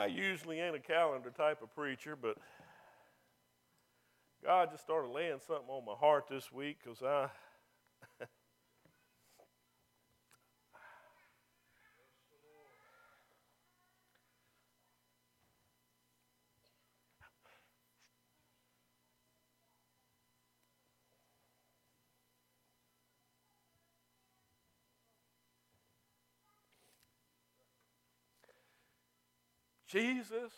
I usually ain't a calendar type of preacher, but God just started laying something on my heart this week because I. Jesus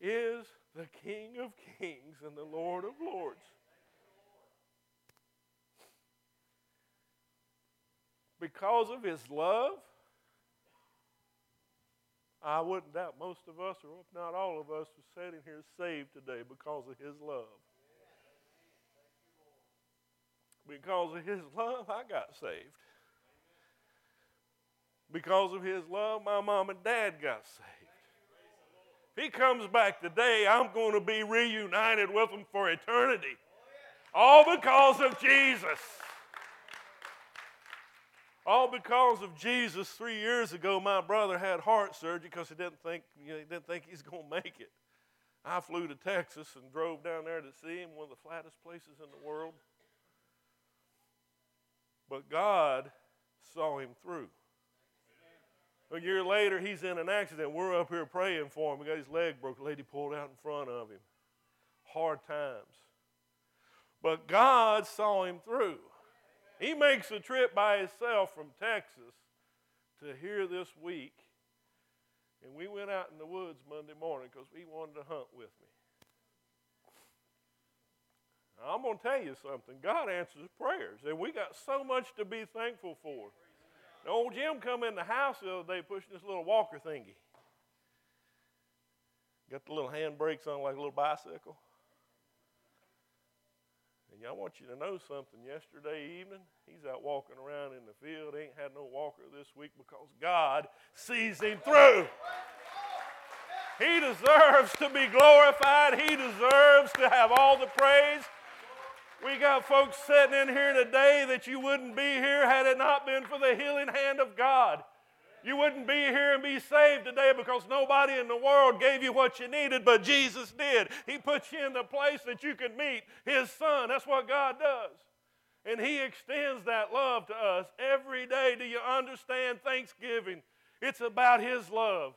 is the King of kings and the Lord of lords. Because of his love, I wouldn't doubt most of us, or if not all of us, are sitting here saved today because of his love. Because of his love, I got saved. Because of his love, my mom and dad got saved. If he comes back today, I'm going to be reunited with him for eternity. All because of Jesus. All because of Jesus. Three years ago, my brother had heart surgery because he didn't think you know, he didn't think he's going to make it. I flew to Texas and drove down there to see him, one of the flattest places in the world. But God saw him through. A year later, he's in an accident. We're up here praying for him. We got his leg broke. A lady pulled out in front of him. Hard times. But God saw him through. He makes a trip by himself from Texas to here this week. And we went out in the woods Monday morning because he wanted to hunt with me. I'm going to tell you something. God answers prayers, and we got so much to be thankful for. Old Jim come in the house the other day pushing this little walker thingy. Got the little hand brakes on like a little bicycle. And I want you to know something. Yesterday evening, he's out walking around in the field. Ain't had no walker this week because God sees him through. He deserves to be glorified. He deserves to have all the praise. We got folks sitting in here today that you wouldn't be here had it not been for the healing hand of God. You wouldn't be here and be saved today because nobody in the world gave you what you needed, but Jesus did. He put you in the place that you could meet His Son. That's what God does. And He extends that love to us every day. Do you understand Thanksgiving? It's about His love.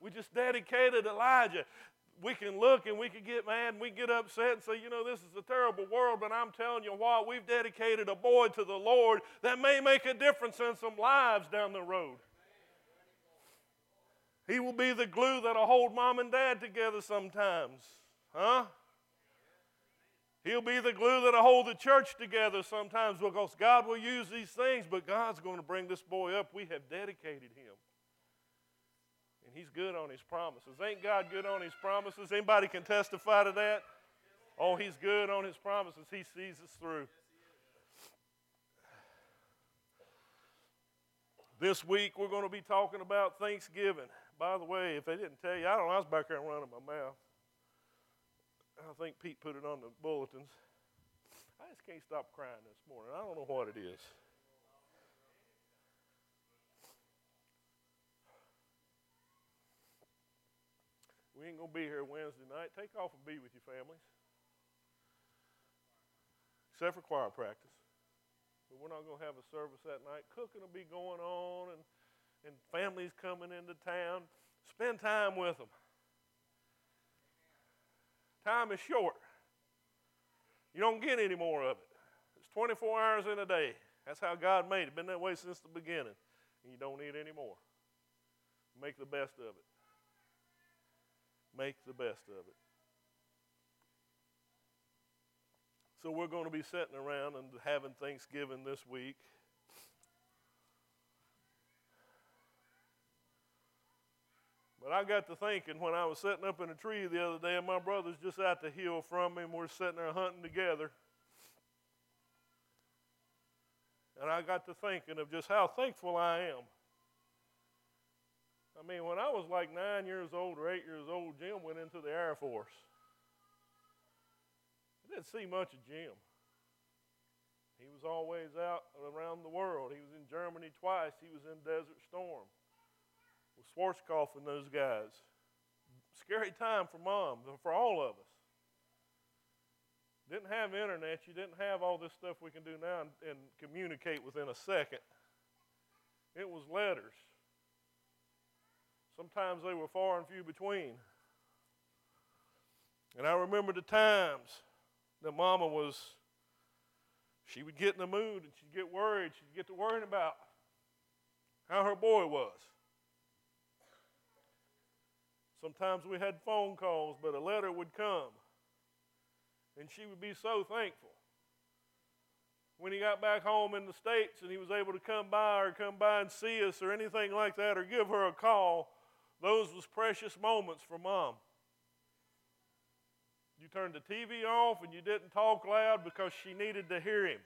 We just dedicated Elijah we can look and we can get mad and we get upset and say, you know, this is a terrible world, but I'm telling you what, we've dedicated a boy to the Lord that may make a difference in some lives down the road. He will be the glue that'll hold mom and dad together sometimes. Huh? He'll be the glue that'll hold the church together sometimes because God will use these things, but God's going to bring this boy up. We have dedicated him. He's good on his promises. Ain't God good on his promises? Anybody can testify to that? Oh, he's good on his promises. He sees us through. This week we're going to be talking about Thanksgiving. By the way, if they didn't tell you, I don't know, I was back there running my mouth. I think Pete put it on the bulletins. I just can't stop crying this morning. I don't know what it is. We ain't going to be here Wednesday night. Take off and be with your families. Except for choir practice. But we're not going to have a service that night. Cooking will be going on and, and families coming into town. Spend time with them. Time is short. You don't get any more of it. It's 24 hours in a day. That's how God made it. Been that way since the beginning. And you don't need any more. Make the best of it make the best of it. So we're going to be sitting around and having Thanksgiving this week. But I got to thinking when I was sitting up in a tree the other day, and my brother's just out the hill from me, and we're sitting there hunting together. And I got to thinking of just how thankful I am I mean, when I was like nine years old or eight years old, Jim went into the Air Force. I didn't see much of Jim. He was always out around the world. He was in Germany twice. He was in Desert Storm. with Schwarzkopf and those guys. Scary time for mom, for all of us. Didn't have internet. You didn't have all this stuff we can do now and, and communicate within a second. It was letters. Sometimes they were far and few between. And I remember the times that Mama was, she would get in the mood and she'd get worried. She'd get to worrying about how her boy was. Sometimes we had phone calls, but a letter would come. And she would be so thankful. When he got back home in the States and he was able to come by or come by and see us or anything like that or give her a call, those was precious moments for mom. You turned the TV off and you didn't talk loud because she needed to hear him.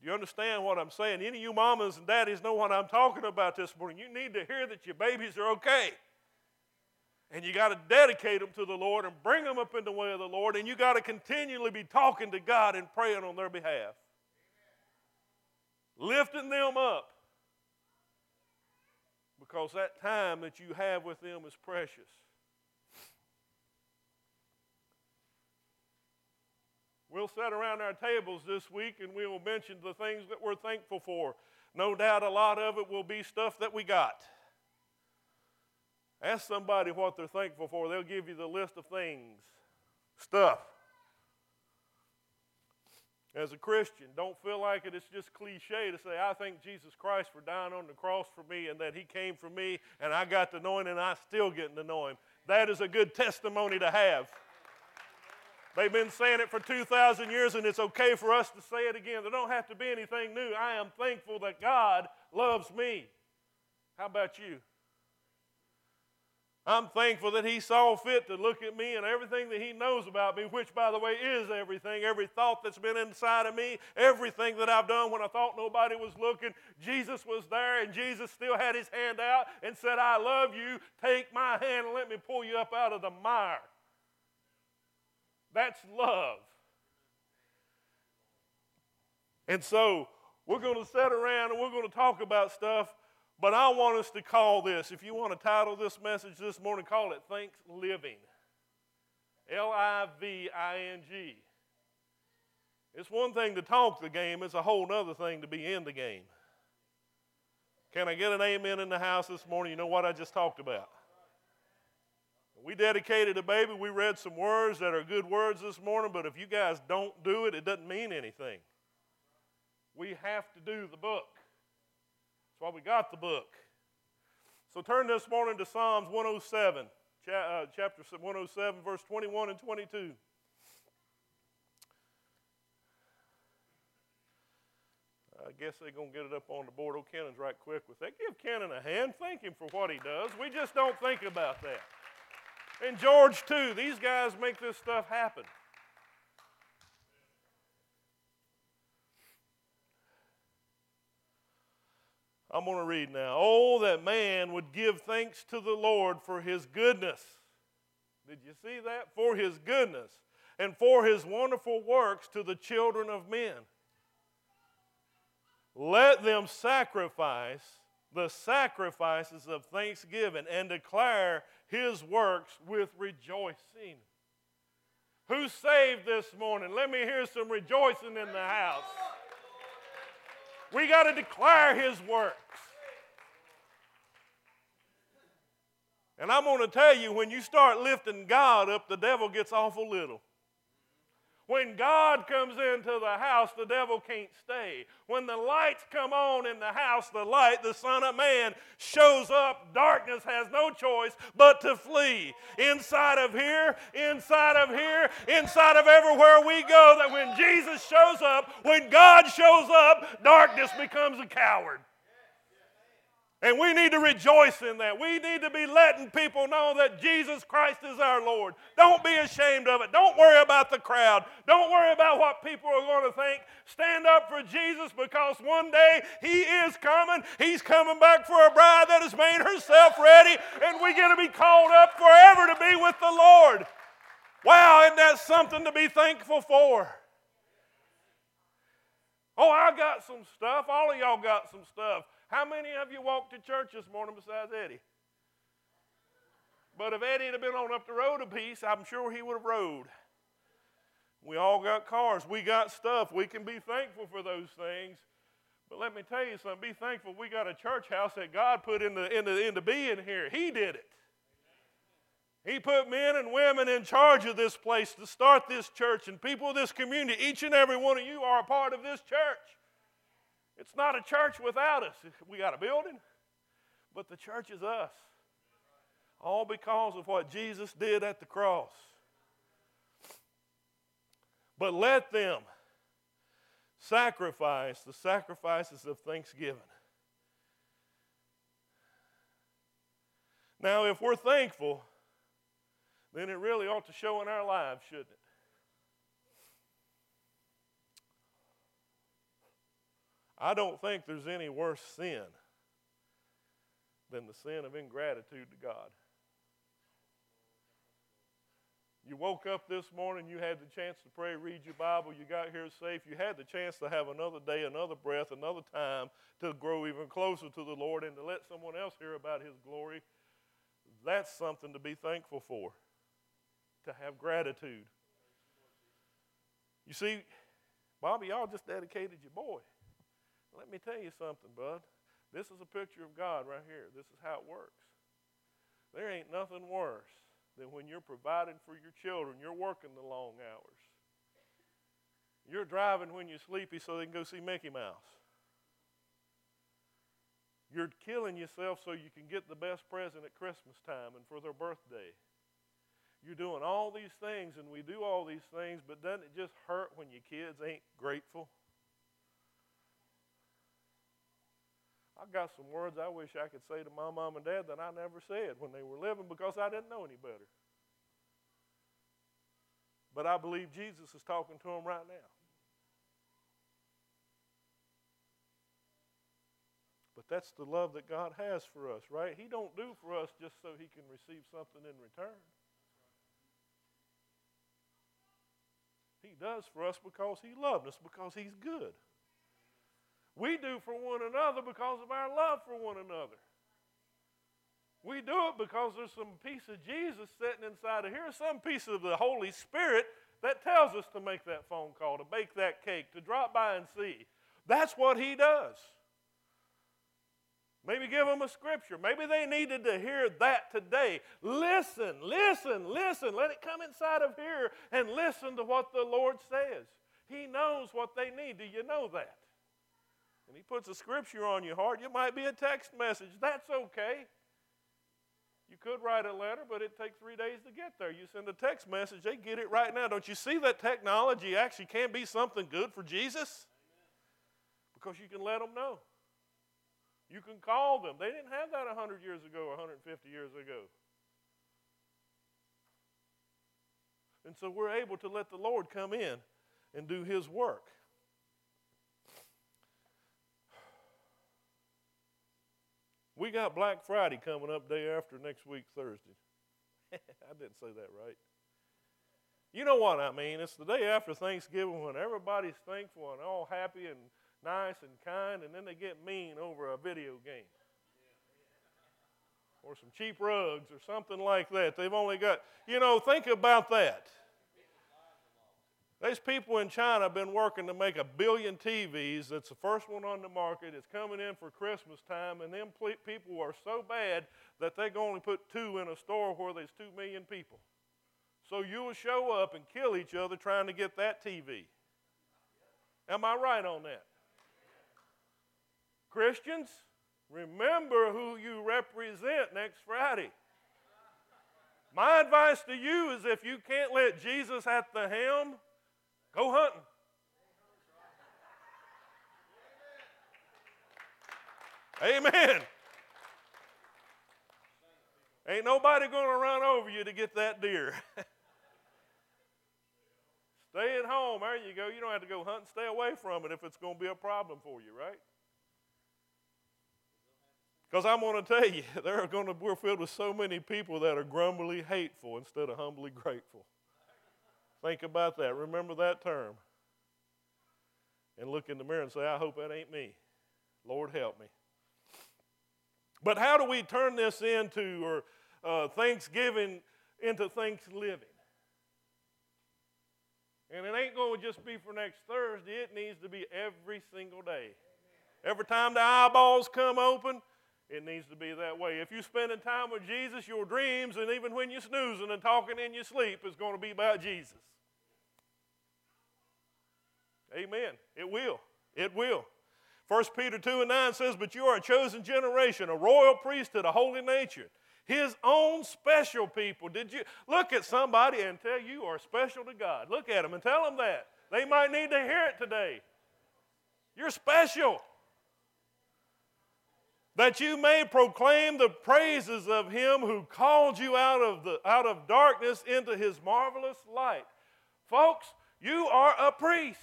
Do you understand what I'm saying? Any of you mamas and daddies know what I'm talking about this morning. You need to hear that your babies are okay. And you got to dedicate them to the Lord and bring them up in the way of the Lord. And you got to continually be talking to God and praying on their behalf, lifting them up. Because that time that you have with them is precious. We'll sit around our tables this week and we'll mention the things that we're thankful for. No doubt a lot of it will be stuff that we got. Ask somebody what they're thankful for. They'll give you the list of things, stuff. As a Christian, don't feel like it. It's just cliche to say, I thank Jesus Christ for dying on the cross for me and that He came for me and I got to know Him and I still getting to know Him. That is a good testimony to have. They've been saying it for 2,000 years, and it's okay for us to say it again. There don't have to be anything new. I am thankful that God loves me. How about you? I'm thankful that He saw fit to look at me and everything that He knows about me, which, by the way, is everything. Every thought that's been inside of me, everything that I've done when I thought nobody was looking, Jesus was there, and Jesus still had His hand out and said, I love you. Take my hand and let me pull you up out of the mire. That's love. And so, we're going to sit around and we're going to talk about stuff but I want us to call this, if you want to title this message this morning, call it Thanks Living. L I V I N G. It's one thing to talk the game, it's a whole other thing to be in the game. Can I get an amen in the house this morning? You know what I just talked about. We dedicated a baby. We read some words that are good words this morning, but if you guys don't do it, it doesn't mean anything. We have to do the book. That's why we got the book. So turn this morning to Psalms 107, uh, chapter 107, verse 21 and 22. I guess they're going to get it up on the board. Oh, Kennon's right quick with that. Give Kennon a hand. Thank him for what he does. We just don't think about that. And George, too. These guys make this stuff happen. I'm going to read now. Oh, that man would give thanks to the Lord for his goodness. Did you see that? For his goodness and for his wonderful works to the children of men. Let them sacrifice the sacrifices of thanksgiving and declare his works with rejoicing. Who saved this morning? Let me hear some rejoicing in the house. We got to declare His works. And I'm going to tell you, when you start lifting God up, the devil gets awful little. When God comes into the house, the devil can't stay. When the lights come on in the house, the light, the Son of Man, shows up, darkness has no choice but to flee. Inside of here, inside of here, inside of everywhere we go, that when Jesus shows up, when God shows up, darkness becomes a coward. And we need to rejoice in that. We need to be letting people know that Jesus Christ is our Lord. Don't be ashamed of it. Don't worry about the crowd. Don't worry about what people are going to think. Stand up for Jesus because one day He is coming. He's coming back for a bride that has made herself ready, and we're going to be called up forever to be with the Lord. Wow, isn't that something to be thankful for? Oh, I got some stuff. All of y'all got some stuff. How many of you walked to church this morning besides Eddie? But if Eddie had been on up the road a piece, I'm sure he would have rode. We all got cars. We got stuff. We can be thankful for those things. But let me tell you something. Be thankful we got a church house that God put into, into, into being here. He did it. He put men and women in charge of this place to start this church and people of this community. Each and every one of you are a part of this church. It's not a church without us. We got a building, but the church is us. All because of what Jesus did at the cross. But let them sacrifice the sacrifices of thanksgiving. Now, if we're thankful, then it really ought to show in our lives, shouldn't it? I don't think there's any worse sin than the sin of ingratitude to God. You woke up this morning, you had the chance to pray, read your Bible, you got here safe, you had the chance to have another day, another breath, another time to grow even closer to the Lord and to let someone else hear about His glory. That's something to be thankful for, to have gratitude. You see, Bobby, y'all just dedicated your boy. Let me tell you something, bud. This is a picture of God right here. This is how it works. There ain't nothing worse than when you're providing for your children, you're working the long hours. You're driving when you're sleepy so they can go see Mickey Mouse. You're killing yourself so you can get the best present at Christmas time and for their birthday. You're doing all these things, and we do all these things, but doesn't it just hurt when your kids ain't grateful? I got some words I wish I could say to my mom and dad that I never said when they were living because I didn't know any better. But I believe Jesus is talking to them right now. But that's the love that God has for us, right? He don't do for us just so he can receive something in return. He does for us because he loved us, because he's good. We do for one another because of our love for one another. We do it because there's some piece of Jesus sitting inside of here, some piece of the Holy Spirit that tells us to make that phone call, to bake that cake, to drop by and see. That's what He does. Maybe give them a scripture. Maybe they needed to hear that today. Listen, listen, listen. Let it come inside of here and listen to what the Lord says. He knows what they need. Do you know that? And he puts a scripture on your heart, it might be a text message. That's okay. You could write a letter, but it takes three days to get there. You send a text message, they get it right now. Don't you see that technology actually can be something good for Jesus? Because you can let them know. You can call them. They didn't have that 100 years ago or 150 years ago. And so we're able to let the Lord come in and do His work. We got Black Friday coming up day after next week, Thursday. I didn't say that right. You know what I mean. It's the day after Thanksgiving when everybody's thankful and all happy and nice and kind, and then they get mean over a video game or some cheap rugs or something like that. They've only got, you know, think about that. These people in China have been working to make a billion TVs. That's the first one on the market. It's coming in for Christmas time, and them people are so bad that they can only put two in a store where there's two million people. So you'll show up and kill each other trying to get that TV. Am I right on that? Christians, remember who you represent next Friday. My advice to you is if you can't let Jesus at the helm, Go hunting. Amen. Ain't nobody going to run over you to get that deer. Stay at home. There you go. You don't have to go hunting. Stay away from it if it's going to be a problem for you, right? Because I'm going to tell you, there are going to, we're filled with so many people that are grumbly hateful instead of humbly grateful. Think about that. Remember that term. And look in the mirror and say, I hope that ain't me. Lord, help me. But how do we turn this into, or uh, Thanksgiving into Thanksgiving? And it ain't going to just be for next Thursday, it needs to be every single day. Every time the eyeballs come open, it needs to be that way. If you're spending time with Jesus, your dreams, and even when you're snoozing and talking in your sleep, is going to be about Jesus. Amen. It will. It will. 1 Peter 2 and 9 says, But you are a chosen generation, a royal priesthood, a holy nation, his own special people. Did you look at somebody and tell you are special to God? Look at them and tell them that. They might need to hear it today. You're special that you may proclaim the praises of him who called you out of, the, out of darkness into his marvelous light. Folks, you are a priest.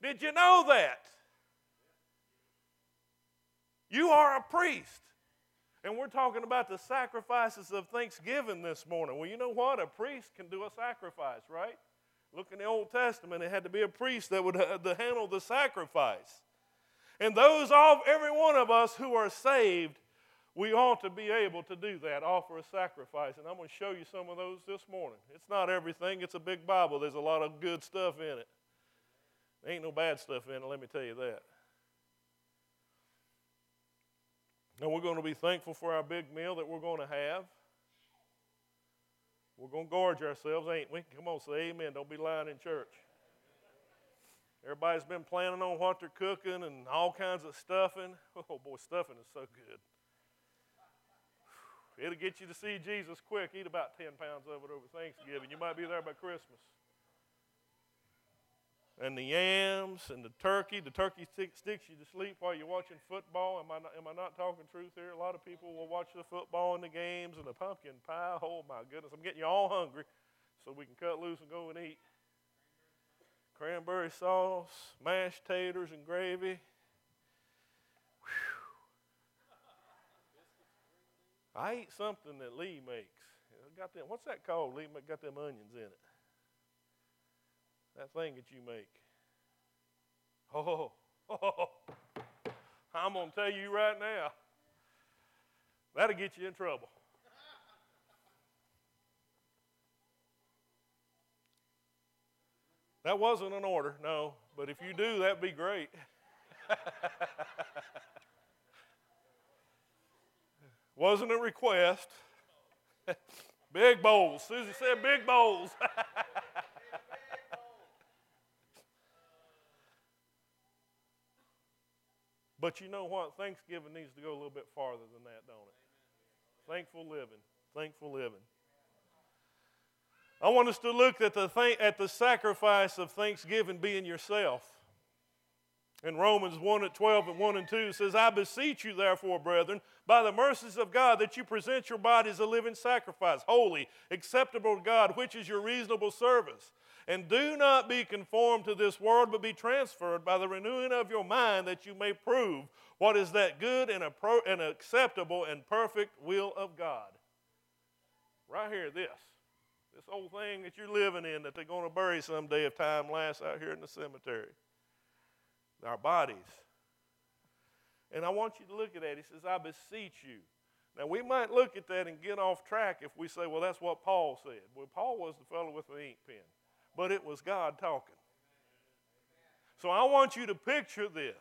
Did you know that? You are a priest. And we're talking about the sacrifices of thanksgiving this morning. Well, you know what? A priest can do a sacrifice, right? Look in the Old Testament, it had to be a priest that would uh, handle the sacrifice. And those of every one of us who are saved, we ought to be able to do that, offer a sacrifice. And I'm going to show you some of those this morning. It's not everything, it's a big Bible. There's a lot of good stuff in it. There ain't no bad stuff in it, let me tell you that. Now, we're going to be thankful for our big meal that we're going to have. We're going to gorge ourselves, ain't we? Come on, say amen. Don't be lying in church. Everybody's been planning on what they're cooking and all kinds of stuffing. Oh boy, stuffing is so good. It'll get you to see Jesus quick. Eat about 10 pounds of it over Thanksgiving. You might be there by Christmas. And the yams and the turkey. The turkey sticks you to sleep while you're watching football. Am I, not, am I not talking truth here? A lot of people will watch the football and the games and the pumpkin pie. Oh my goodness, I'm getting you all hungry so we can cut loose and go and eat cranberry sauce, mashed taters, and gravy. Whew. I eat something that Lee makes. Got them, what's that called? Lee got them onions in it. That thing that you make. Oh, oh, I'm going to tell you right now, that'll get you in trouble. That wasn't an order, no, but if you do, that'd be great. wasn't a request. big bowls. Susie said big bowls. but you know what? Thanksgiving needs to go a little bit farther than that, don't it? Thankful living. Thankful living. I want us to look at the, th- at the sacrifice of thanksgiving being yourself. In Romans 1 at 12 and 1 and 2 says, I beseech you, therefore, brethren, by the mercies of God, that you present your bodies a living sacrifice, holy, acceptable to God, which is your reasonable service. And do not be conformed to this world, but be transferred by the renewing of your mind, that you may prove what is that good and, appro- and acceptable and perfect will of God. Right here, this. This old thing that you're living in that they're going to bury someday if time lasts out here in the cemetery. Our bodies. And I want you to look at that. He says, I beseech you. Now, we might look at that and get off track if we say, well, that's what Paul said. Well, Paul was the fellow with the ink pen, but it was God talking. So I want you to picture this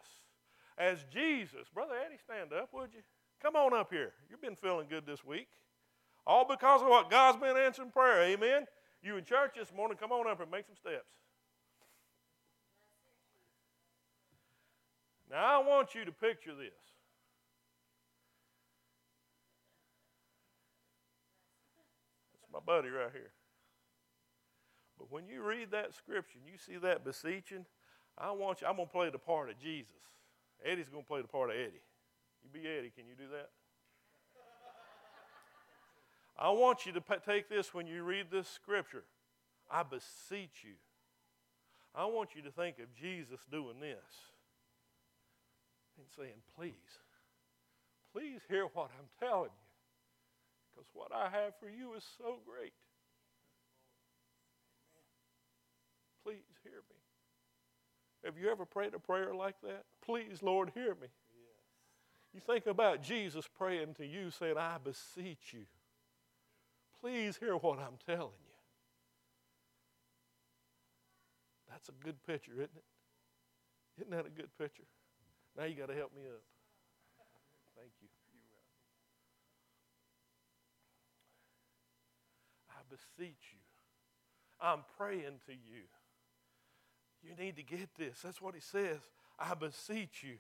as Jesus. Brother Eddie, stand up, would you? Come on up here. You've been feeling good this week. All because of what God's been answering prayer. Amen. You in church this morning, come on up and make some steps. Now I want you to picture this. That's my buddy right here. But when you read that scripture and you see that beseeching, I want you, I'm going to play the part of Jesus. Eddie's going to play the part of Eddie. You be Eddie, can you do that? I want you to take this when you read this scripture. I beseech you. I want you to think of Jesus doing this and saying, Please, please hear what I'm telling you. Because what I have for you is so great. Please hear me. Have you ever prayed a prayer like that? Please, Lord, hear me. You think about Jesus praying to you, saying, I beseech you. Please hear what I'm telling you. That's a good picture, isn't it? Isn't that a good picture? Now you got to help me up. Thank you. I beseech you. I'm praying to you. You need to get this. That's what he says. I beseech you.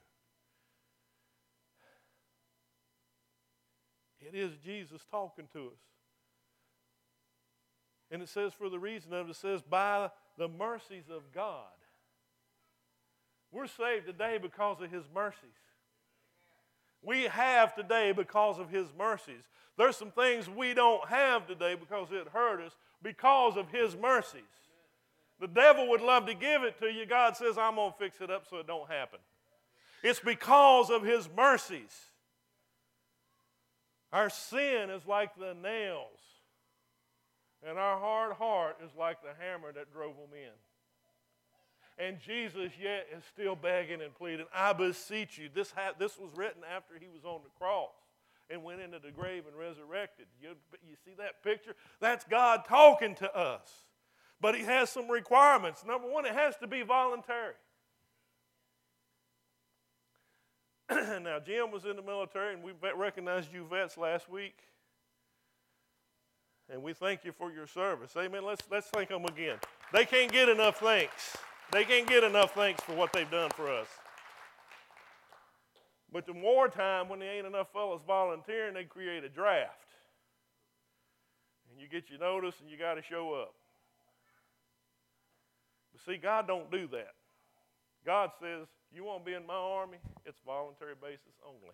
It is Jesus talking to us. And it says, for the reason of it, it says, by the mercies of God. We're saved today because of His mercies. We have today because of His mercies. There's some things we don't have today because it hurt us because of His mercies. The devil would love to give it to you. God says, I'm going to fix it up so it don't happen. It's because of His mercies. Our sin is like the nails, and our hard heart is like the hammer that drove them in. And Jesus yet is still begging and pleading, I beseech you. This, ha- this was written after he was on the cross and went into the grave and resurrected. You, you see that picture? That's God talking to us. But he has some requirements. Number one, it has to be voluntary. now, Jim was in the military, and we recognized you vets last week. And we thank you for your service. Amen. Let's, let's thank them again. They can't get enough thanks. They can't get enough thanks for what they've done for us. But the wartime, when there ain't enough fellows volunteering, they create a draft. And you get your notice and you got to show up. But see, God don't do that. God says, you want to be in my army? It's voluntary basis only.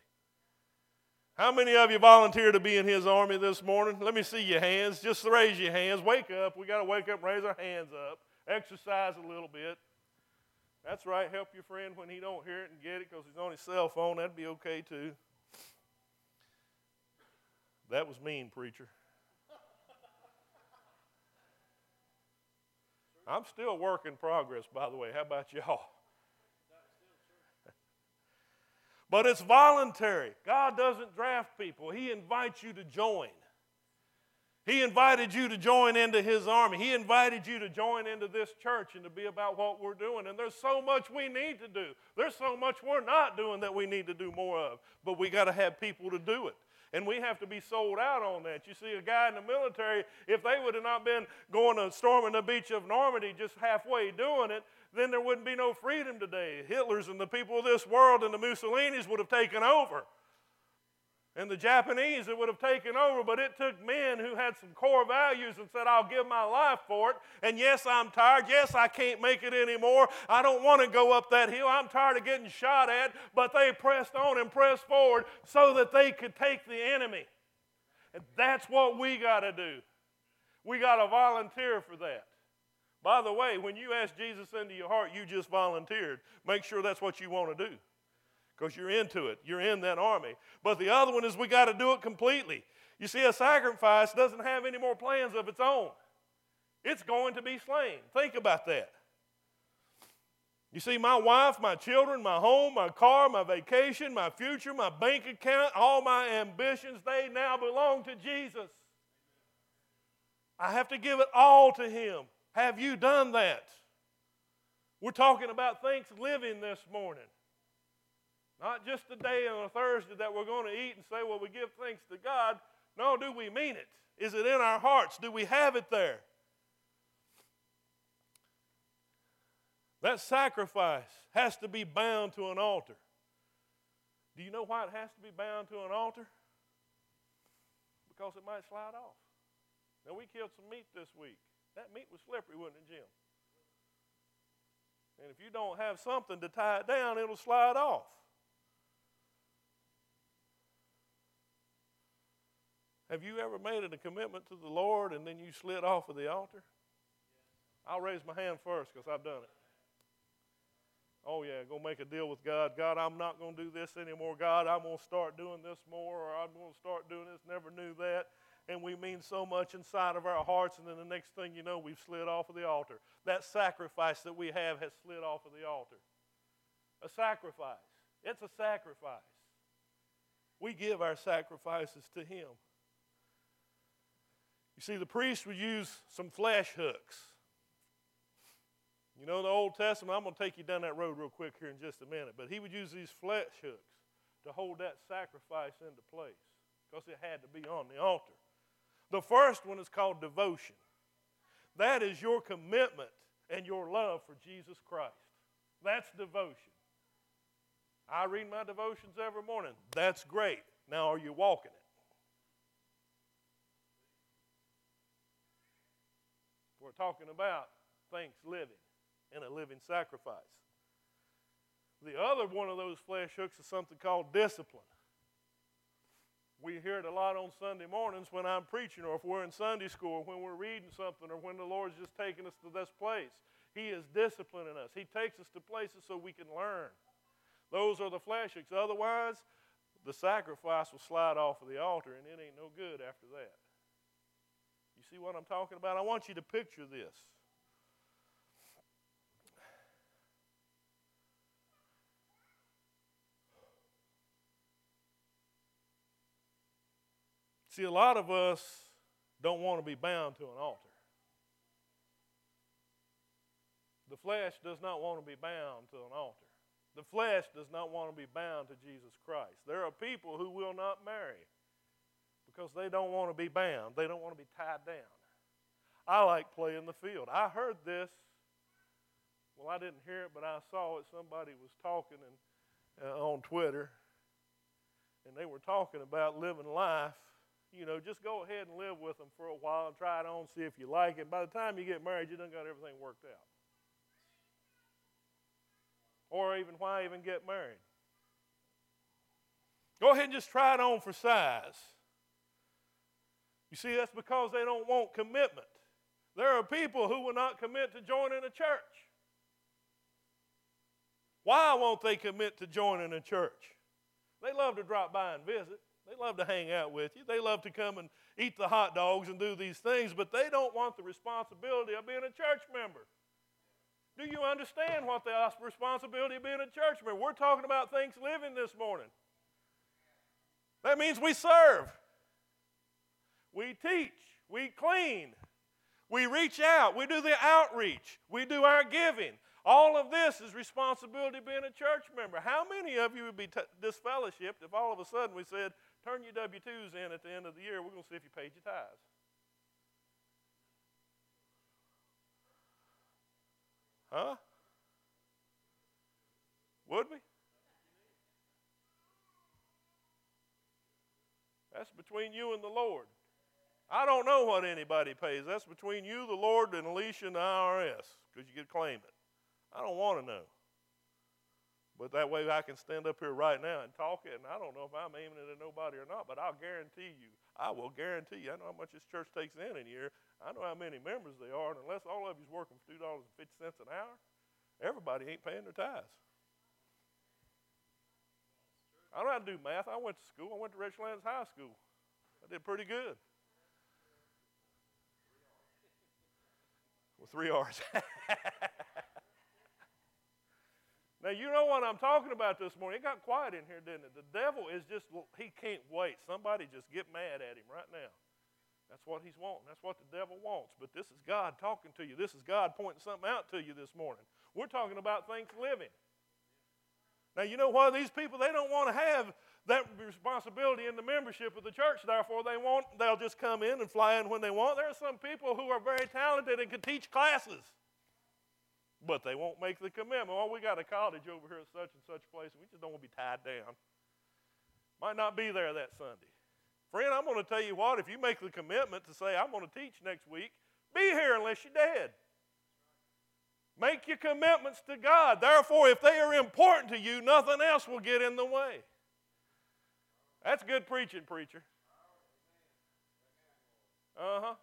How many of you volunteer to be in his army this morning? Let me see your hands. Just raise your hands. Wake up. We got to wake up raise our hands up. Exercise a little bit. That's right. Help your friend when he don't hear it and get it because he's on his cell phone. That'd be okay too. That was mean, preacher. I'm still work in progress, by the way. How about y'all? But it's voluntary. God doesn't draft people, He invites you to join. He invited you to join into His army. He invited you to join into this church and to be about what we're doing. And there's so much we need to do. There's so much we're not doing that we need to do more of. But we got to have people to do it. And we have to be sold out on that. You see, a guy in the military, if they would have not been going to storming the beach of Normandy just halfway doing it, then there wouldn't be no freedom today. Hitler's and the people of this world and the Mussolinis would have taken over. And the Japanese, it would have taken over, but it took men who had some core values and said, I'll give my life for it. And yes, I'm tired. Yes, I can't make it anymore. I don't want to go up that hill. I'm tired of getting shot at. But they pressed on and pressed forward so that they could take the enemy. And that's what we got to do. We got to volunteer for that. By the way, when you ask Jesus into your heart, you just volunteered. Make sure that's what you want to do because you're into it. You're in that army. But the other one is we got to do it completely. You see, a sacrifice doesn't have any more plans of its own, it's going to be slain. Think about that. You see, my wife, my children, my home, my car, my vacation, my future, my bank account, all my ambitions, they now belong to Jesus. I have to give it all to Him. Have you done that? We're talking about Thanksgiving this morning. Not just a day on a Thursday that we're going to eat and say, well, we give thanks to God. No, do we mean it? Is it in our hearts? Do we have it there? That sacrifice has to be bound to an altar. Do you know why it has to be bound to an altar? Because it might slide off. Now, we killed some meat this week. That meat was slippery, wasn't it, Jim? And if you don't have something to tie it down, it'll slide off. Have you ever made it a commitment to the Lord and then you slid off of the altar? I'll raise my hand first because I've done it. Oh, yeah, go make a deal with God. God, I'm not going to do this anymore. God, I'm going to start doing this more, or I'm going to start doing this. Never knew that and we mean so much inside of our hearts, and then the next thing you know, we've slid off of the altar. That sacrifice that we have has slid off of the altar. A sacrifice. It's a sacrifice. we give our sacrifices to Him. You see, the priest would use some flesh hooks. You know, the Old Testament, I'm going to take you down that road real quick here in just a minute, but he would use these flesh hooks to hold that sacrifice into place because it had to be on the altar. The first one is called devotion. That is your commitment and your love for Jesus Christ. That's devotion. I read my devotions every morning. That's great. Now, are you walking it? We're talking about thanks living and a living sacrifice. The other one of those flesh hooks is something called discipline. We hear it a lot on Sunday mornings when I'm preaching, or if we're in Sunday school, or when we're reading something, or when the Lord's just taking us to this place. He is disciplining us. He takes us to places so we can learn. Those are the flesh. Otherwise, the sacrifice will slide off of the altar, and it ain't no good after that. You see what I'm talking about? I want you to picture this. See, a lot of us don't want to be bound to an altar. The flesh does not want to be bound to an altar. The flesh does not want to be bound to Jesus Christ. There are people who will not marry because they don't want to be bound, they don't want to be tied down. I like playing the field. I heard this. Well, I didn't hear it, but I saw it. Somebody was talking and, uh, on Twitter, and they were talking about living life you know, just go ahead and live with them for a while and try it on, see if you like it. By the time you get married, you done got everything worked out. Or even why even get married? Go ahead and just try it on for size. You see, that's because they don't want commitment. There are people who will not commit to joining a church. Why won't they commit to joining a church? They love to drop by and visit. They love to hang out with you. They love to come and eat the hot dogs and do these things, but they don't want the responsibility of being a church member. Do you understand what the responsibility of being a church member? We're talking about thanks living this morning. That means we serve, we teach, we clean, we reach out, we do the outreach, we do our giving. All of this is responsibility being a church member. How many of you would be t- disfellowshipped if all of a sudden we said, Turn your W 2s in at the end of the year. We're going to see if you paid your tithes. Huh? Would we? That's between you and the Lord. I don't know what anybody pays. That's between you, the Lord, and Alicia and the IRS because you to claim it. I don't want to know. But that way I can stand up here right now and talk it, and I don't know if I'm aiming it at nobody or not, but I'll guarantee you, I will guarantee you, I know how much this church takes in in a year. I know how many members they are, and unless all of you's working for $2.50 an hour, everybody ain't paying their tithes. I don't know how to do math. I went to school. I went to Richlands High School. I did pretty good. With three R's. Now, you know what I'm talking about this morning. It got quiet in here, didn't it? The devil is just, he can't wait. Somebody just get mad at him right now. That's what he's wanting. That's what the devil wants. But this is God talking to you. This is God pointing something out to you this morning. We're talking about thanks living. Now, you know why These people, they don't want to have that responsibility in the membership of the church. Therefore, they want, they'll just come in and fly in when they want. There are some people who are very talented and can teach classes but they won't make the commitment. Oh, we got a cottage over here at such and such place, and we just don't want to be tied down. Might not be there that Sunday. Friend, I'm going to tell you what, if you make the commitment to say, I'm going to teach next week, be here unless you're dead. Make your commitments to God. Therefore, if they are important to you, nothing else will get in the way. That's good preaching, preacher. Uh huh.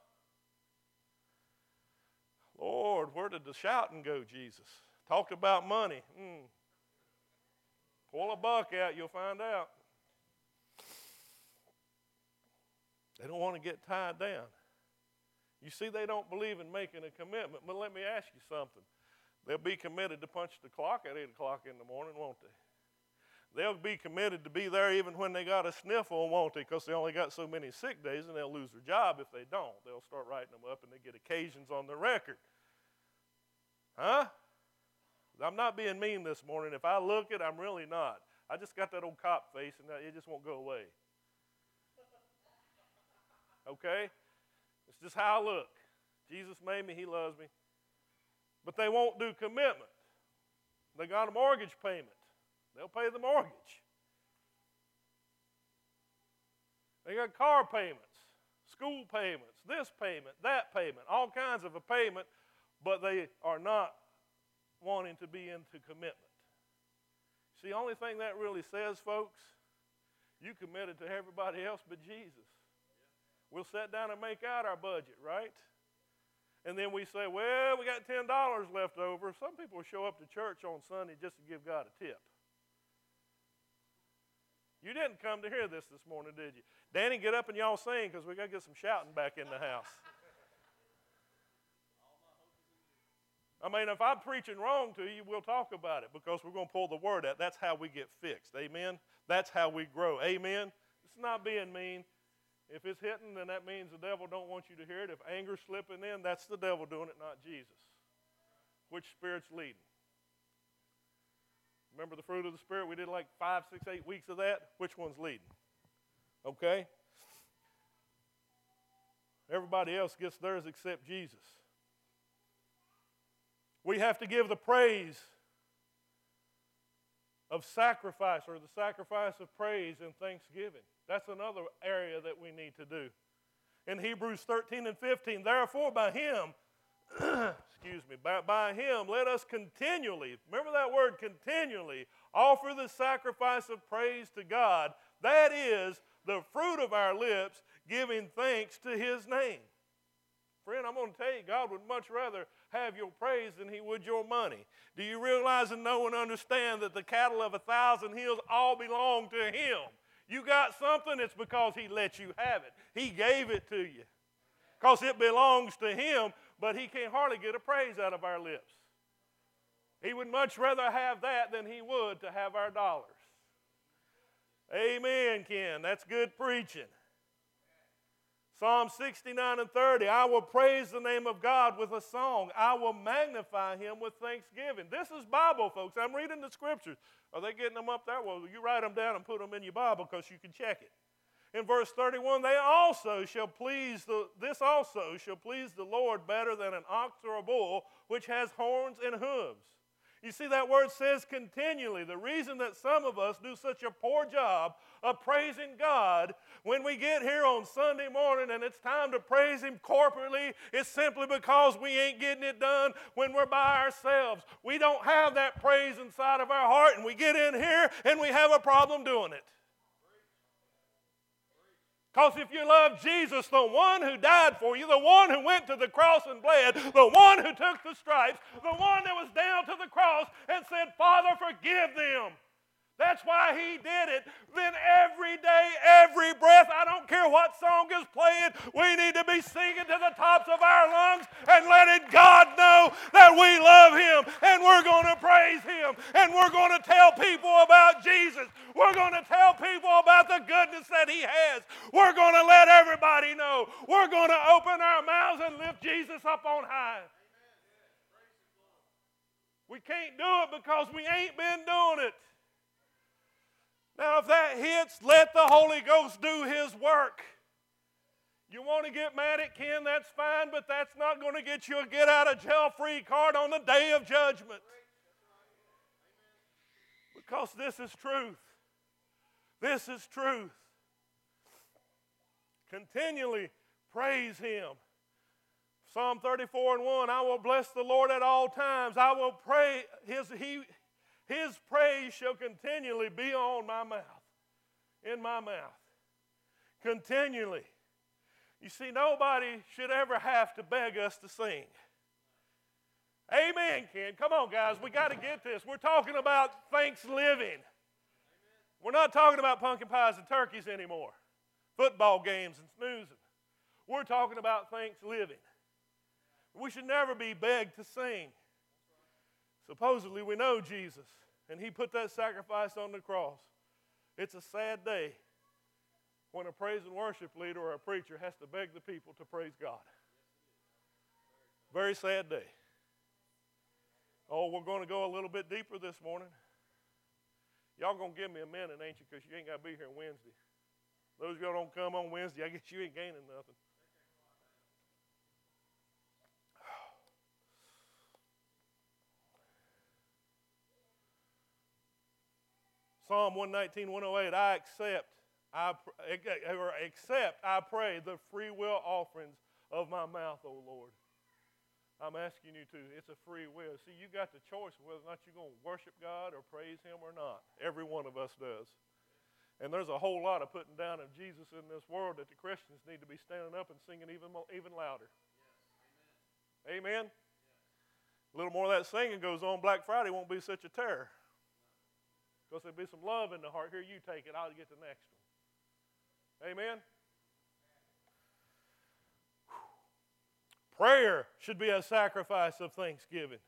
Lord, where did the shouting go, Jesus? Talked about money. Mm. Pull a buck out, you'll find out. They don't want to get tied down. You see, they don't believe in making a commitment. But let me ask you something. They'll be committed to punch the clock at 8 o'clock in the morning, won't they? They'll be committed to be there even when they got a sniffle, won't they? Because they only got so many sick days and they'll lose their job if they don't. They'll start writing them up and they get occasions on their record. Huh? I'm not being mean this morning. If I look it, I'm really not. I just got that old cop face and it just won't go away. Okay? It's just how I look. Jesus made me, He loves me. But they won't do commitment. They got a mortgage payment. They'll pay the mortgage. They got car payments, school payments, this payment, that payment, all kinds of a payment, but they are not wanting to be into commitment. See, the only thing that really says, folks, you committed to everybody else but Jesus. We'll sit down and make out our budget, right? And then we say, well, we got $10 left over. Some people show up to church on Sunday just to give God a tip. You didn't come to hear this this morning, did you? Danny, get up and y'all sing because we got to get some shouting back in the house. I mean, if I'm preaching wrong to you, we'll talk about it because we're going to pull the word out. That's how we get fixed. Amen? That's how we grow. Amen? It's not being mean. If it's hitting, then that means the devil don't want you to hear it. If anger's slipping in, that's the devil doing it, not Jesus. Which spirit's leading? Remember the fruit of the spirit? We did like five, six, eight weeks of that. Which one's leading? Okay? Everybody else gets theirs except Jesus. We have to give the praise of sacrifice or the sacrifice of praise and thanksgiving. That's another area that we need to do. In Hebrews 13 and 15, therefore by him, excuse me, by, by him let us continually, remember that word continually, offer the sacrifice of praise to God. That is the fruit of our lips, giving thanks to his name. Friend, I'm going to tell you, God would much rather have your praise than he would your money. Do you realize and know and understand that the cattle of a thousand hills all belong to him? You got something, it's because He let you have it. He gave it to you. Because it belongs to Him, but He can't hardly get a praise out of our lips. He would much rather have that than He would to have our dollars. Amen, Ken. That's good preaching. Psalm 69 and 30 I will praise the name of God with a song. I will magnify him with thanksgiving. This is Bible, folks. I'm reading the scriptures. Are they getting them up there? Well, you write them down and put them in your Bible because you can check it. In verse 31, they also shall please the, this also shall please the Lord better than an ox or a bull, which has horns and hooves. You see, that word says continually. The reason that some of us do such a poor job of praising God when we get here on Sunday morning and it's time to praise Him corporately is simply because we ain't getting it done when we're by ourselves. We don't have that praise inside of our heart, and we get in here and we have a problem doing it. Because if you love Jesus, the one who died for you, the one who went to the cross and bled, the one who took the stripes, the one that was down to the cross and said, Father, forgive them. That's why he did it. Then every day, every breath, I don't care what song is playing, we need to be singing to the tops of our lungs and letting God know that we love him and we're going to praise him and we're going to tell people about Jesus. We're going to tell people about the goodness that he has. We're going to let everybody know. We're going to open our mouths and lift Jesus up on high. We can't do it because we ain't been doing it. Now, if that hits, let the Holy Ghost do His work. You want to get mad at Ken, that's fine, but that's not going to get you a get out of jail free card on the day of judgment. Because this is truth. This is truth. Continually praise Him. Psalm 34 and 1 I will bless the Lord at all times. I will pray his, he, his praise shall continually be on my mouth, in my mouth. Continually. You see, nobody should ever have to beg us to sing. Amen, Ken. Come on, guys. We got to get this. We're talking about thanks living. We're not talking about pumpkin pies and turkeys anymore, football games and snoozing. We're talking about thanks living. We should never be begged to sing. Supposedly, we know Jesus. And he put that sacrifice on the cross. It's a sad day when a praise and worship leader or a preacher has to beg the people to praise God. Very sad day. Oh, we're going to go a little bit deeper this morning. Y'all going to give me a minute, ain't you? Because you ain't got to be here Wednesday. Those of y'all don't come on Wednesday, I guess you ain't gaining nothing. Psalm 119, 108, I accept, I eh, eh, eh, or accept, I pray, the free will offerings of my mouth, O Lord. I'm asking you to. It's a free will. See, you got the choice whether or not you're going to worship God or praise Him or not. Every one of us does. And there's a whole lot of putting down of Jesus in this world that the Christians need to be standing up and singing even, more, even louder. Yes, amen. amen? Yes. A little more of that singing goes on. Black Friday won't be such a terror. Because there'll be some love in the heart. Here, you take it. I'll get the next one. Amen? Prayer should be a sacrifice of thanksgiving.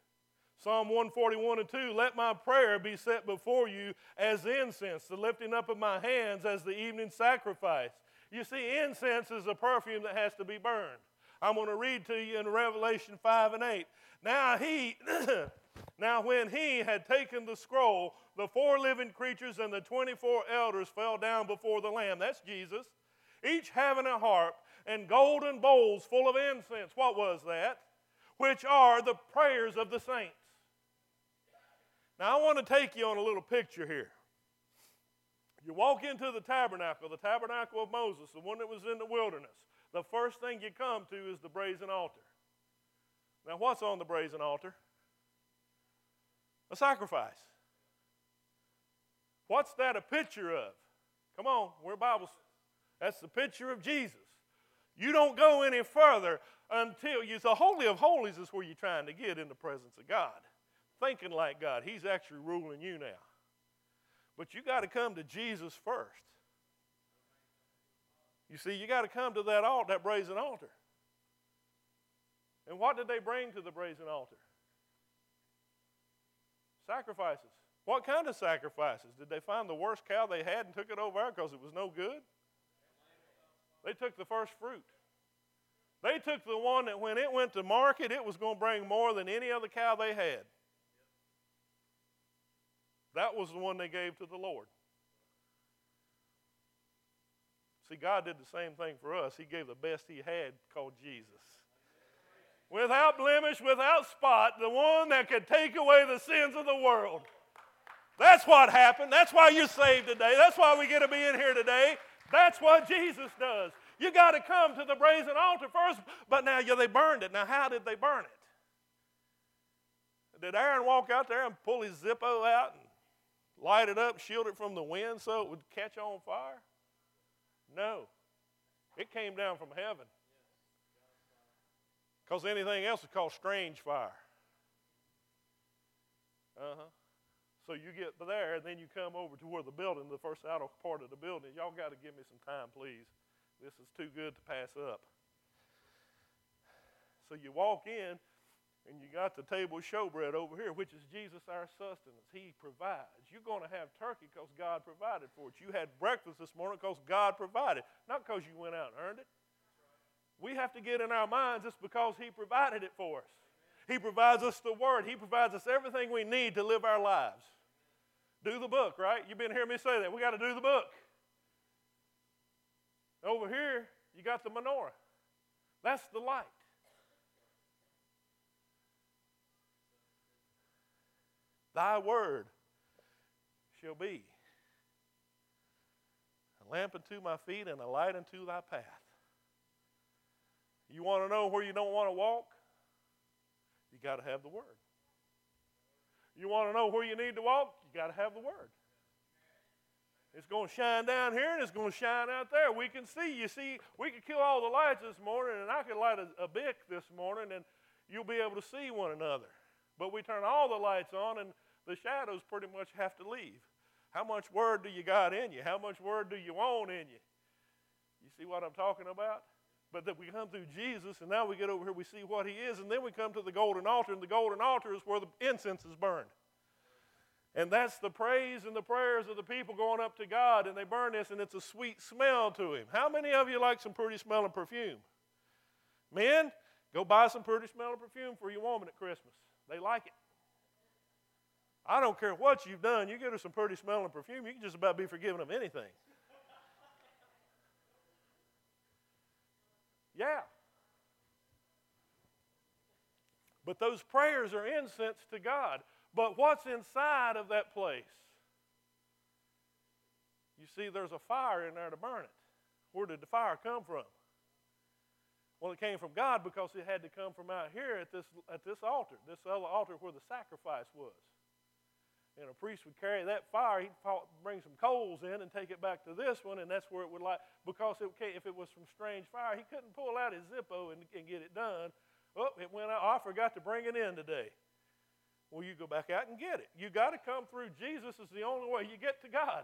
Psalm 141 and 2 Let my prayer be set before you as incense, the lifting up of my hands as the evening sacrifice. You see, incense is a perfume that has to be burned. I'm going to read to you in Revelation 5 and 8. Now he Now, when he had taken the scroll, the four living creatures and the 24 elders fell down before the Lamb. That's Jesus. Each having a harp and golden bowls full of incense. What was that? Which are the prayers of the saints. Now, I want to take you on a little picture here. You walk into the tabernacle, the tabernacle of Moses, the one that was in the wilderness. The first thing you come to is the brazen altar. Now, what's on the brazen altar? A sacrifice. What's that a picture of? Come on, we're Bibles. That's the picture of Jesus. You don't go any further until you. The Holy of Holies is where you're trying to get in the presence of God. Thinking like God. He's actually ruling you now. But you got to come to Jesus first. You see, you got to come to that altar, that brazen altar. And what did they bring to the brazen altar? Sacrifices. What kind of sacrifices? Did they find the worst cow they had and took it over because it was no good? They took the first fruit. They took the one that when it went to market, it was going to bring more than any other cow they had. That was the one they gave to the Lord. See, God did the same thing for us. He gave the best He had called Jesus without blemish, without spot, the one that could take away the sins of the world. That's what happened. That's why you're saved today. That's why we get to be in here today. That's what Jesus does. You got to come to the brazen altar first, but now yeah, they burned it. Now, how did they burn it? Did Aaron walk out there and pull his Zippo out and light it up, shield it from the wind so it would catch on fire? No. It came down from heaven. Because anything else is called strange fire. Uh huh. So you get there, and then you come over to where the building, the first outer part of the building. Y'all got to give me some time, please. This is too good to pass up. So you walk in, and you got the table showbread over here, which is Jesus our sustenance. He provides. You're going to have turkey because God provided for it. You had breakfast this morning because God provided, not because you went out and earned it. We have to get in our minds it's because He provided it for us. He provides us the Word, He provides us everything we need to live our lives. Do the book, right? You've been hearing me say that. We got to do the book. Over here, you got the menorah. That's the light. Thy word shall be a lamp unto my feet and a light unto thy path. You want to know where you don't want to walk? You got to have the Word. You want to know where you need to walk? You got to have the Word. It's going to shine down here and it's going to shine out there. We can see. You see, we could kill all the lights this morning, and I could light a, a this morning, and you'll be able to see one another. But we turn all the lights on, and the shadows pretty much have to leave. How much word do you got in you? How much word do you want in you? You see what I'm talking about? But that we come through Jesus, and now we get over here, we see what He is, and then we come to the golden altar, and the golden altar is where the incense is burned. And that's the praise and the prayers of the people going up to God, and they burn this, and it's a sweet smell to Him. How many of you like some pretty smelling perfume? Men, go buy some pretty smelling perfume for your woman at Christmas. They like it. I don't care what you've done, you get her some pretty smelling perfume, you can just about be forgiven of anything. Yeah. But those prayers are incense to God. But what's inside of that place? You see, there's a fire in there to burn it. Where did the fire come from? Well, it came from God because it had to come from out here at this, at this altar, this other altar where the sacrifice was. And a priest would carry that fire, he'd bring some coals in and take it back to this one, and that's where it would light. because it, if it was from strange fire, he couldn't pull out his Zippo and, and get it done. Oh, it went out. Oh, I forgot to bring it in today. Well, you go back out and get it. You got to come through Jesus is the only way you get to God.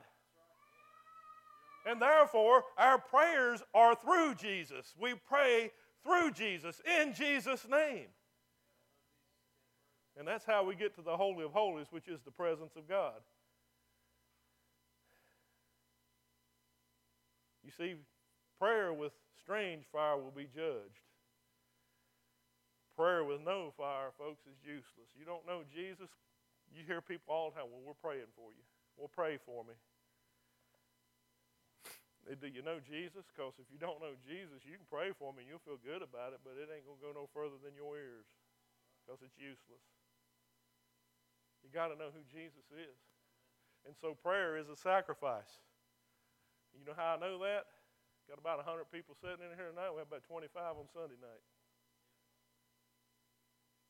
And therefore, our prayers are through Jesus. We pray through Jesus, in Jesus' name. And that's how we get to the Holy of Holies, which is the presence of God. You see, prayer with strange fire will be judged. Prayer with no fire, folks, is useless. You don't know Jesus, you hear people all the time, well, we're praying for you. Well, pray for me. Do you know Jesus? Because if you don't know Jesus, you can pray for me and you'll feel good about it, but it ain't going to go no further than your ears because it's useless. You got to know who Jesus is. And so prayer is a sacrifice. You know how I know that? Got about 100 people sitting in here tonight. We have about 25 on Sunday night.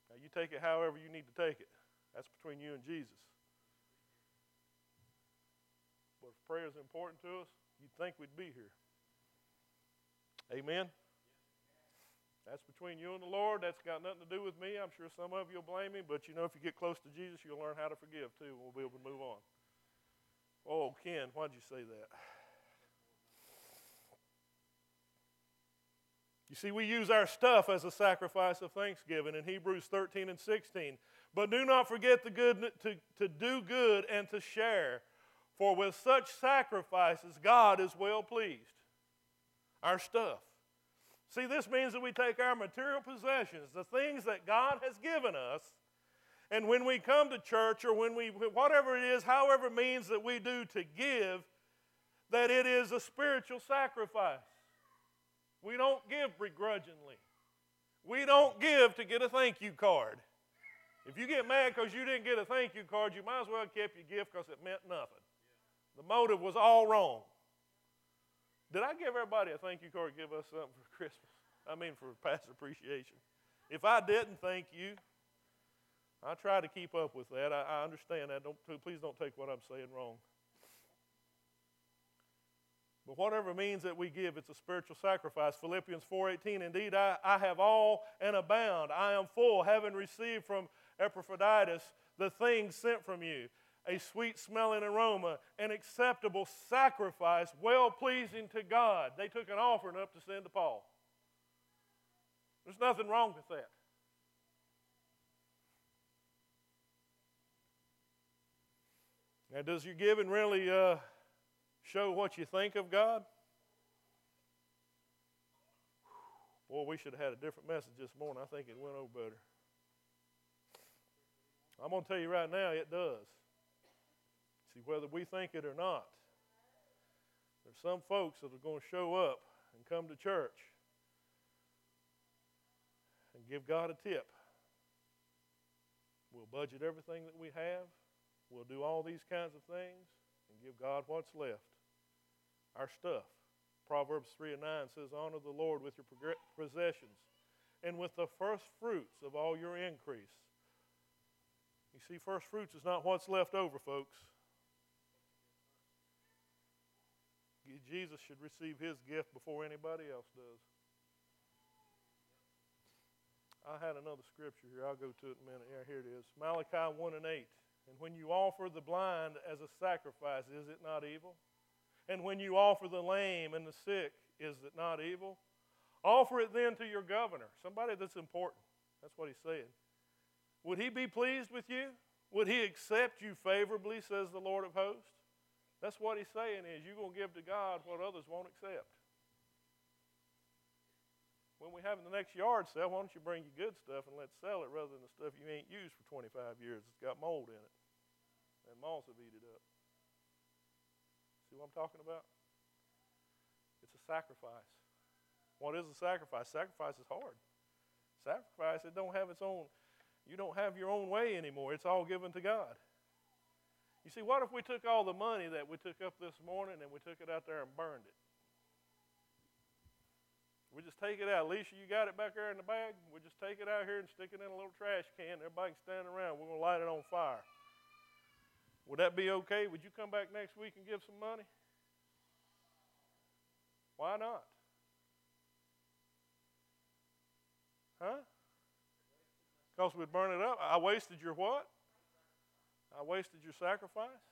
Now, you take it however you need to take it. That's between you and Jesus. But if prayer is important to us, you'd think we'd be here. Amen? That's between you and the Lord. That's got nothing to do with me. I'm sure some of you will blame me, but you know, if you get close to Jesus, you'll learn how to forgive too, and we'll be able to move on. Oh, Ken, why'd you say that? You see, we use our stuff as a sacrifice of thanksgiving in Hebrews 13 and 16. But do not forget the good, to, to do good and to share, for with such sacrifices God is well pleased. Our stuff. See, this means that we take our material possessions, the things that God has given us, and when we come to church or when we, whatever it is, however means that we do to give, that it is a spiritual sacrifice. We don't give begrudgingly. We don't give to get a thank you card. If you get mad because you didn't get a thank you card, you might as well have kept your gift because it meant nothing. The motive was all wrong. Did I give everybody a thank you card? Give us something for Christmas. I mean, for past appreciation. If I didn't thank you, I try to keep up with that. I, I understand that. Don't, please don't take what I'm saying wrong. But whatever means that we give, it's a spiritual sacrifice. Philippians 4:18, indeed, I, I have all and abound. I am full, having received from Epaphroditus the things sent from you, a sweet smelling aroma, an acceptable sacrifice, well pleasing to God. They took an offering up to send to Paul. There's nothing wrong with that. Now, does your giving really uh, show what you think of God? Boy, we should have had a different message this morning. I think it went over better. I'm going to tell you right now, it does. Whether we think it or not, there's some folks that are going to show up and come to church and give God a tip. We'll budget everything that we have. We'll do all these kinds of things and give God what's left our stuff. Proverbs 3 and 9 says, Honor the Lord with your possessions and with the first fruits of all your increase. You see, first fruits is not what's left over, folks. Jesus should receive his gift before anybody else does. I had another scripture here. I'll go to it in a minute. Yeah, here it is. Malachi 1 and 8. And when you offer the blind as a sacrifice, is it not evil? And when you offer the lame and the sick, is it not evil? Offer it then to your governor, somebody that's important. That's what he's saying. Would he be pleased with you? Would he accept you favorably, says the Lord of hosts? That's what he's saying is you're going to give to God what others won't accept. When we have in the next yard sale, why don't you bring your good stuff and let's sell it rather than the stuff you ain't used for 25 years. It's got mold in it. And moths have eaten it up. See what I'm talking about? It's a sacrifice. What is a sacrifice? Sacrifice is hard. Sacrifice, it don't have its own, you don't have your own way anymore. It's all given to God. You see, what if we took all the money that we took up this morning and we took it out there and burned it? We just take it out. Alicia, you got it back there in the bag? We just take it out here and stick it in a little trash can. Everybody can stand around. We're going to light it on fire. Would that be okay? Would you come back next week and give some money? Why not? Huh? Because we'd burn it up. I wasted your what? I wasted your sacrifice?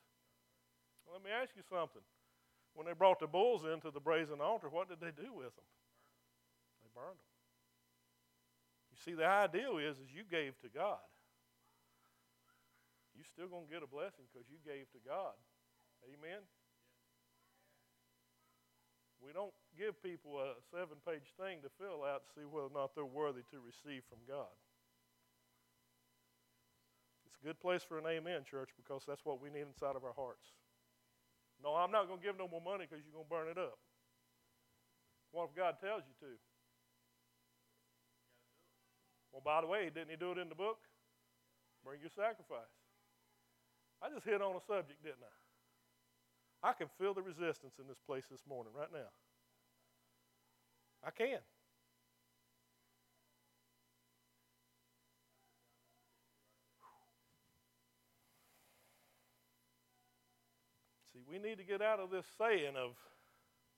Well, let me ask you something. When they brought the bulls into the brazen altar, what did they do with them? They burned them. You see, the ideal is, is you gave to God. You're still going to get a blessing because you gave to God. Amen? We don't give people a seven page thing to fill out to see whether or not they're worthy to receive from God. A good place for an amen, church, because that's what we need inside of our hearts. No, I'm not going to give no more money because you're going to burn it up. What if God tells you to? Well, by the way, didn't he do it in the book? Bring your sacrifice. I just hit on a subject, didn't I? I can feel the resistance in this place this morning, right now. I can. We need to get out of this saying of,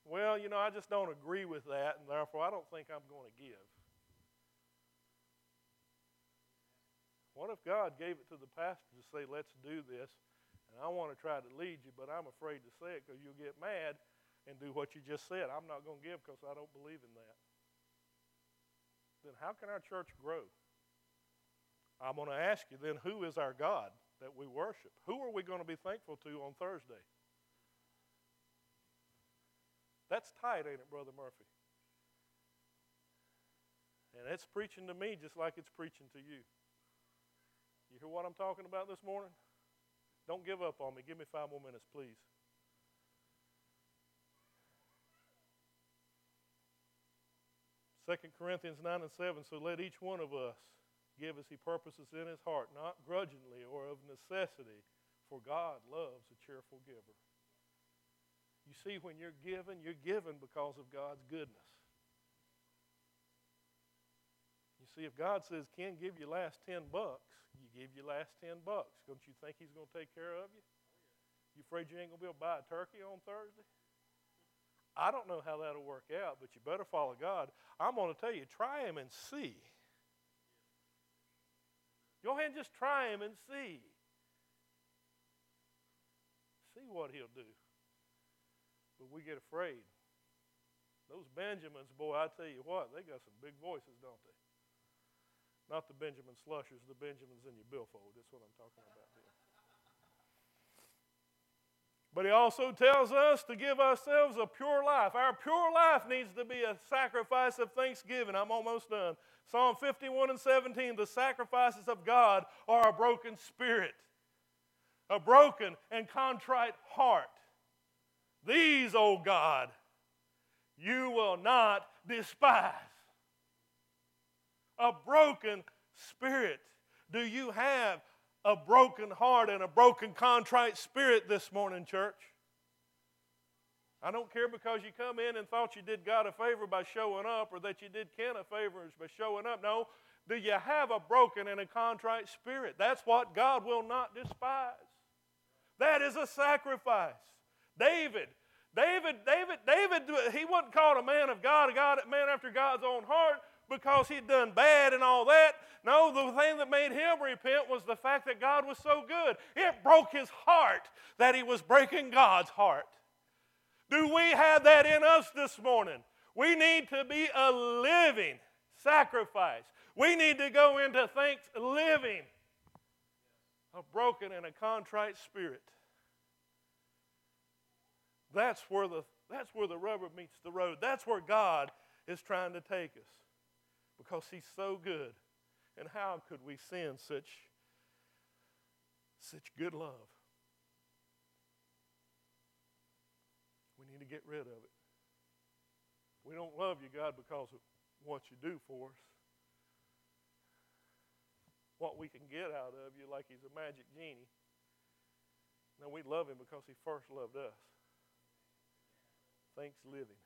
well, you know, I just don't agree with that, and therefore I don't think I'm going to give. What if God gave it to the pastor to say, let's do this, and I want to try to lead you, but I'm afraid to say it because you'll get mad and do what you just said. I'm not going to give because I don't believe in that. Then how can our church grow? I'm going to ask you then, who is our God that we worship? Who are we going to be thankful to on Thursday? That's tight, ain't it, Brother Murphy? And it's preaching to me just like it's preaching to you. You hear what I'm talking about this morning? Don't give up on me. Give me five more minutes, please. Second Corinthians 9 and 7, so let each one of us give as he purposes in his heart, not grudgingly or of necessity, for God loves a cheerful giver. You see, when you're given, you're given because of God's goodness. You see, if God says, Ken, give you last 10 bucks, you give your last 10 bucks. Don't you think he's going to take care of you? You afraid you ain't going to be able to buy a turkey on Thursday? I don't know how that'll work out, but you better follow God. I'm going to tell you, try him and see. Go ahead and just try him and see. See what he'll do. But we get afraid. Those Benjamins, boy, I tell you what, they got some big voices, don't they? Not the Benjamin Slushers, the Benjamins in your billfold. That's what I'm talking about here. But he also tells us to give ourselves a pure life. Our pure life needs to be a sacrifice of thanksgiving. I'm almost done. Psalm 51 and 17 the sacrifices of God are a broken spirit, a broken and contrite heart. These, O oh God, you will not despise a broken spirit? Do you have a broken heart and a broken, contrite spirit this morning, church? I don't care because you come in and thought you did God a favor by showing up or that you did Ken a favor by showing up. No, do you have a broken and a contrite spirit? That's what God will not despise. That is a sacrifice. David, David, David, David, he wasn't called a man of God, a God, a man after God's own heart because he'd done bad and all that. No, the thing that made him repent was the fact that God was so good. It broke his heart that he was breaking God's heart. Do we have that in us this morning? We need to be a living sacrifice. We need to go into thanks living. a broken and a contrite spirit. That's where the that's where the rubber meets the road. That's where God is trying to take us. Because he's so good. And how could we send such such good love? We need to get rid of it. We don't love you, God, because of what you do for us. What we can get out of you like he's a magic genie. No, we love him because he first loved us. Thanks living.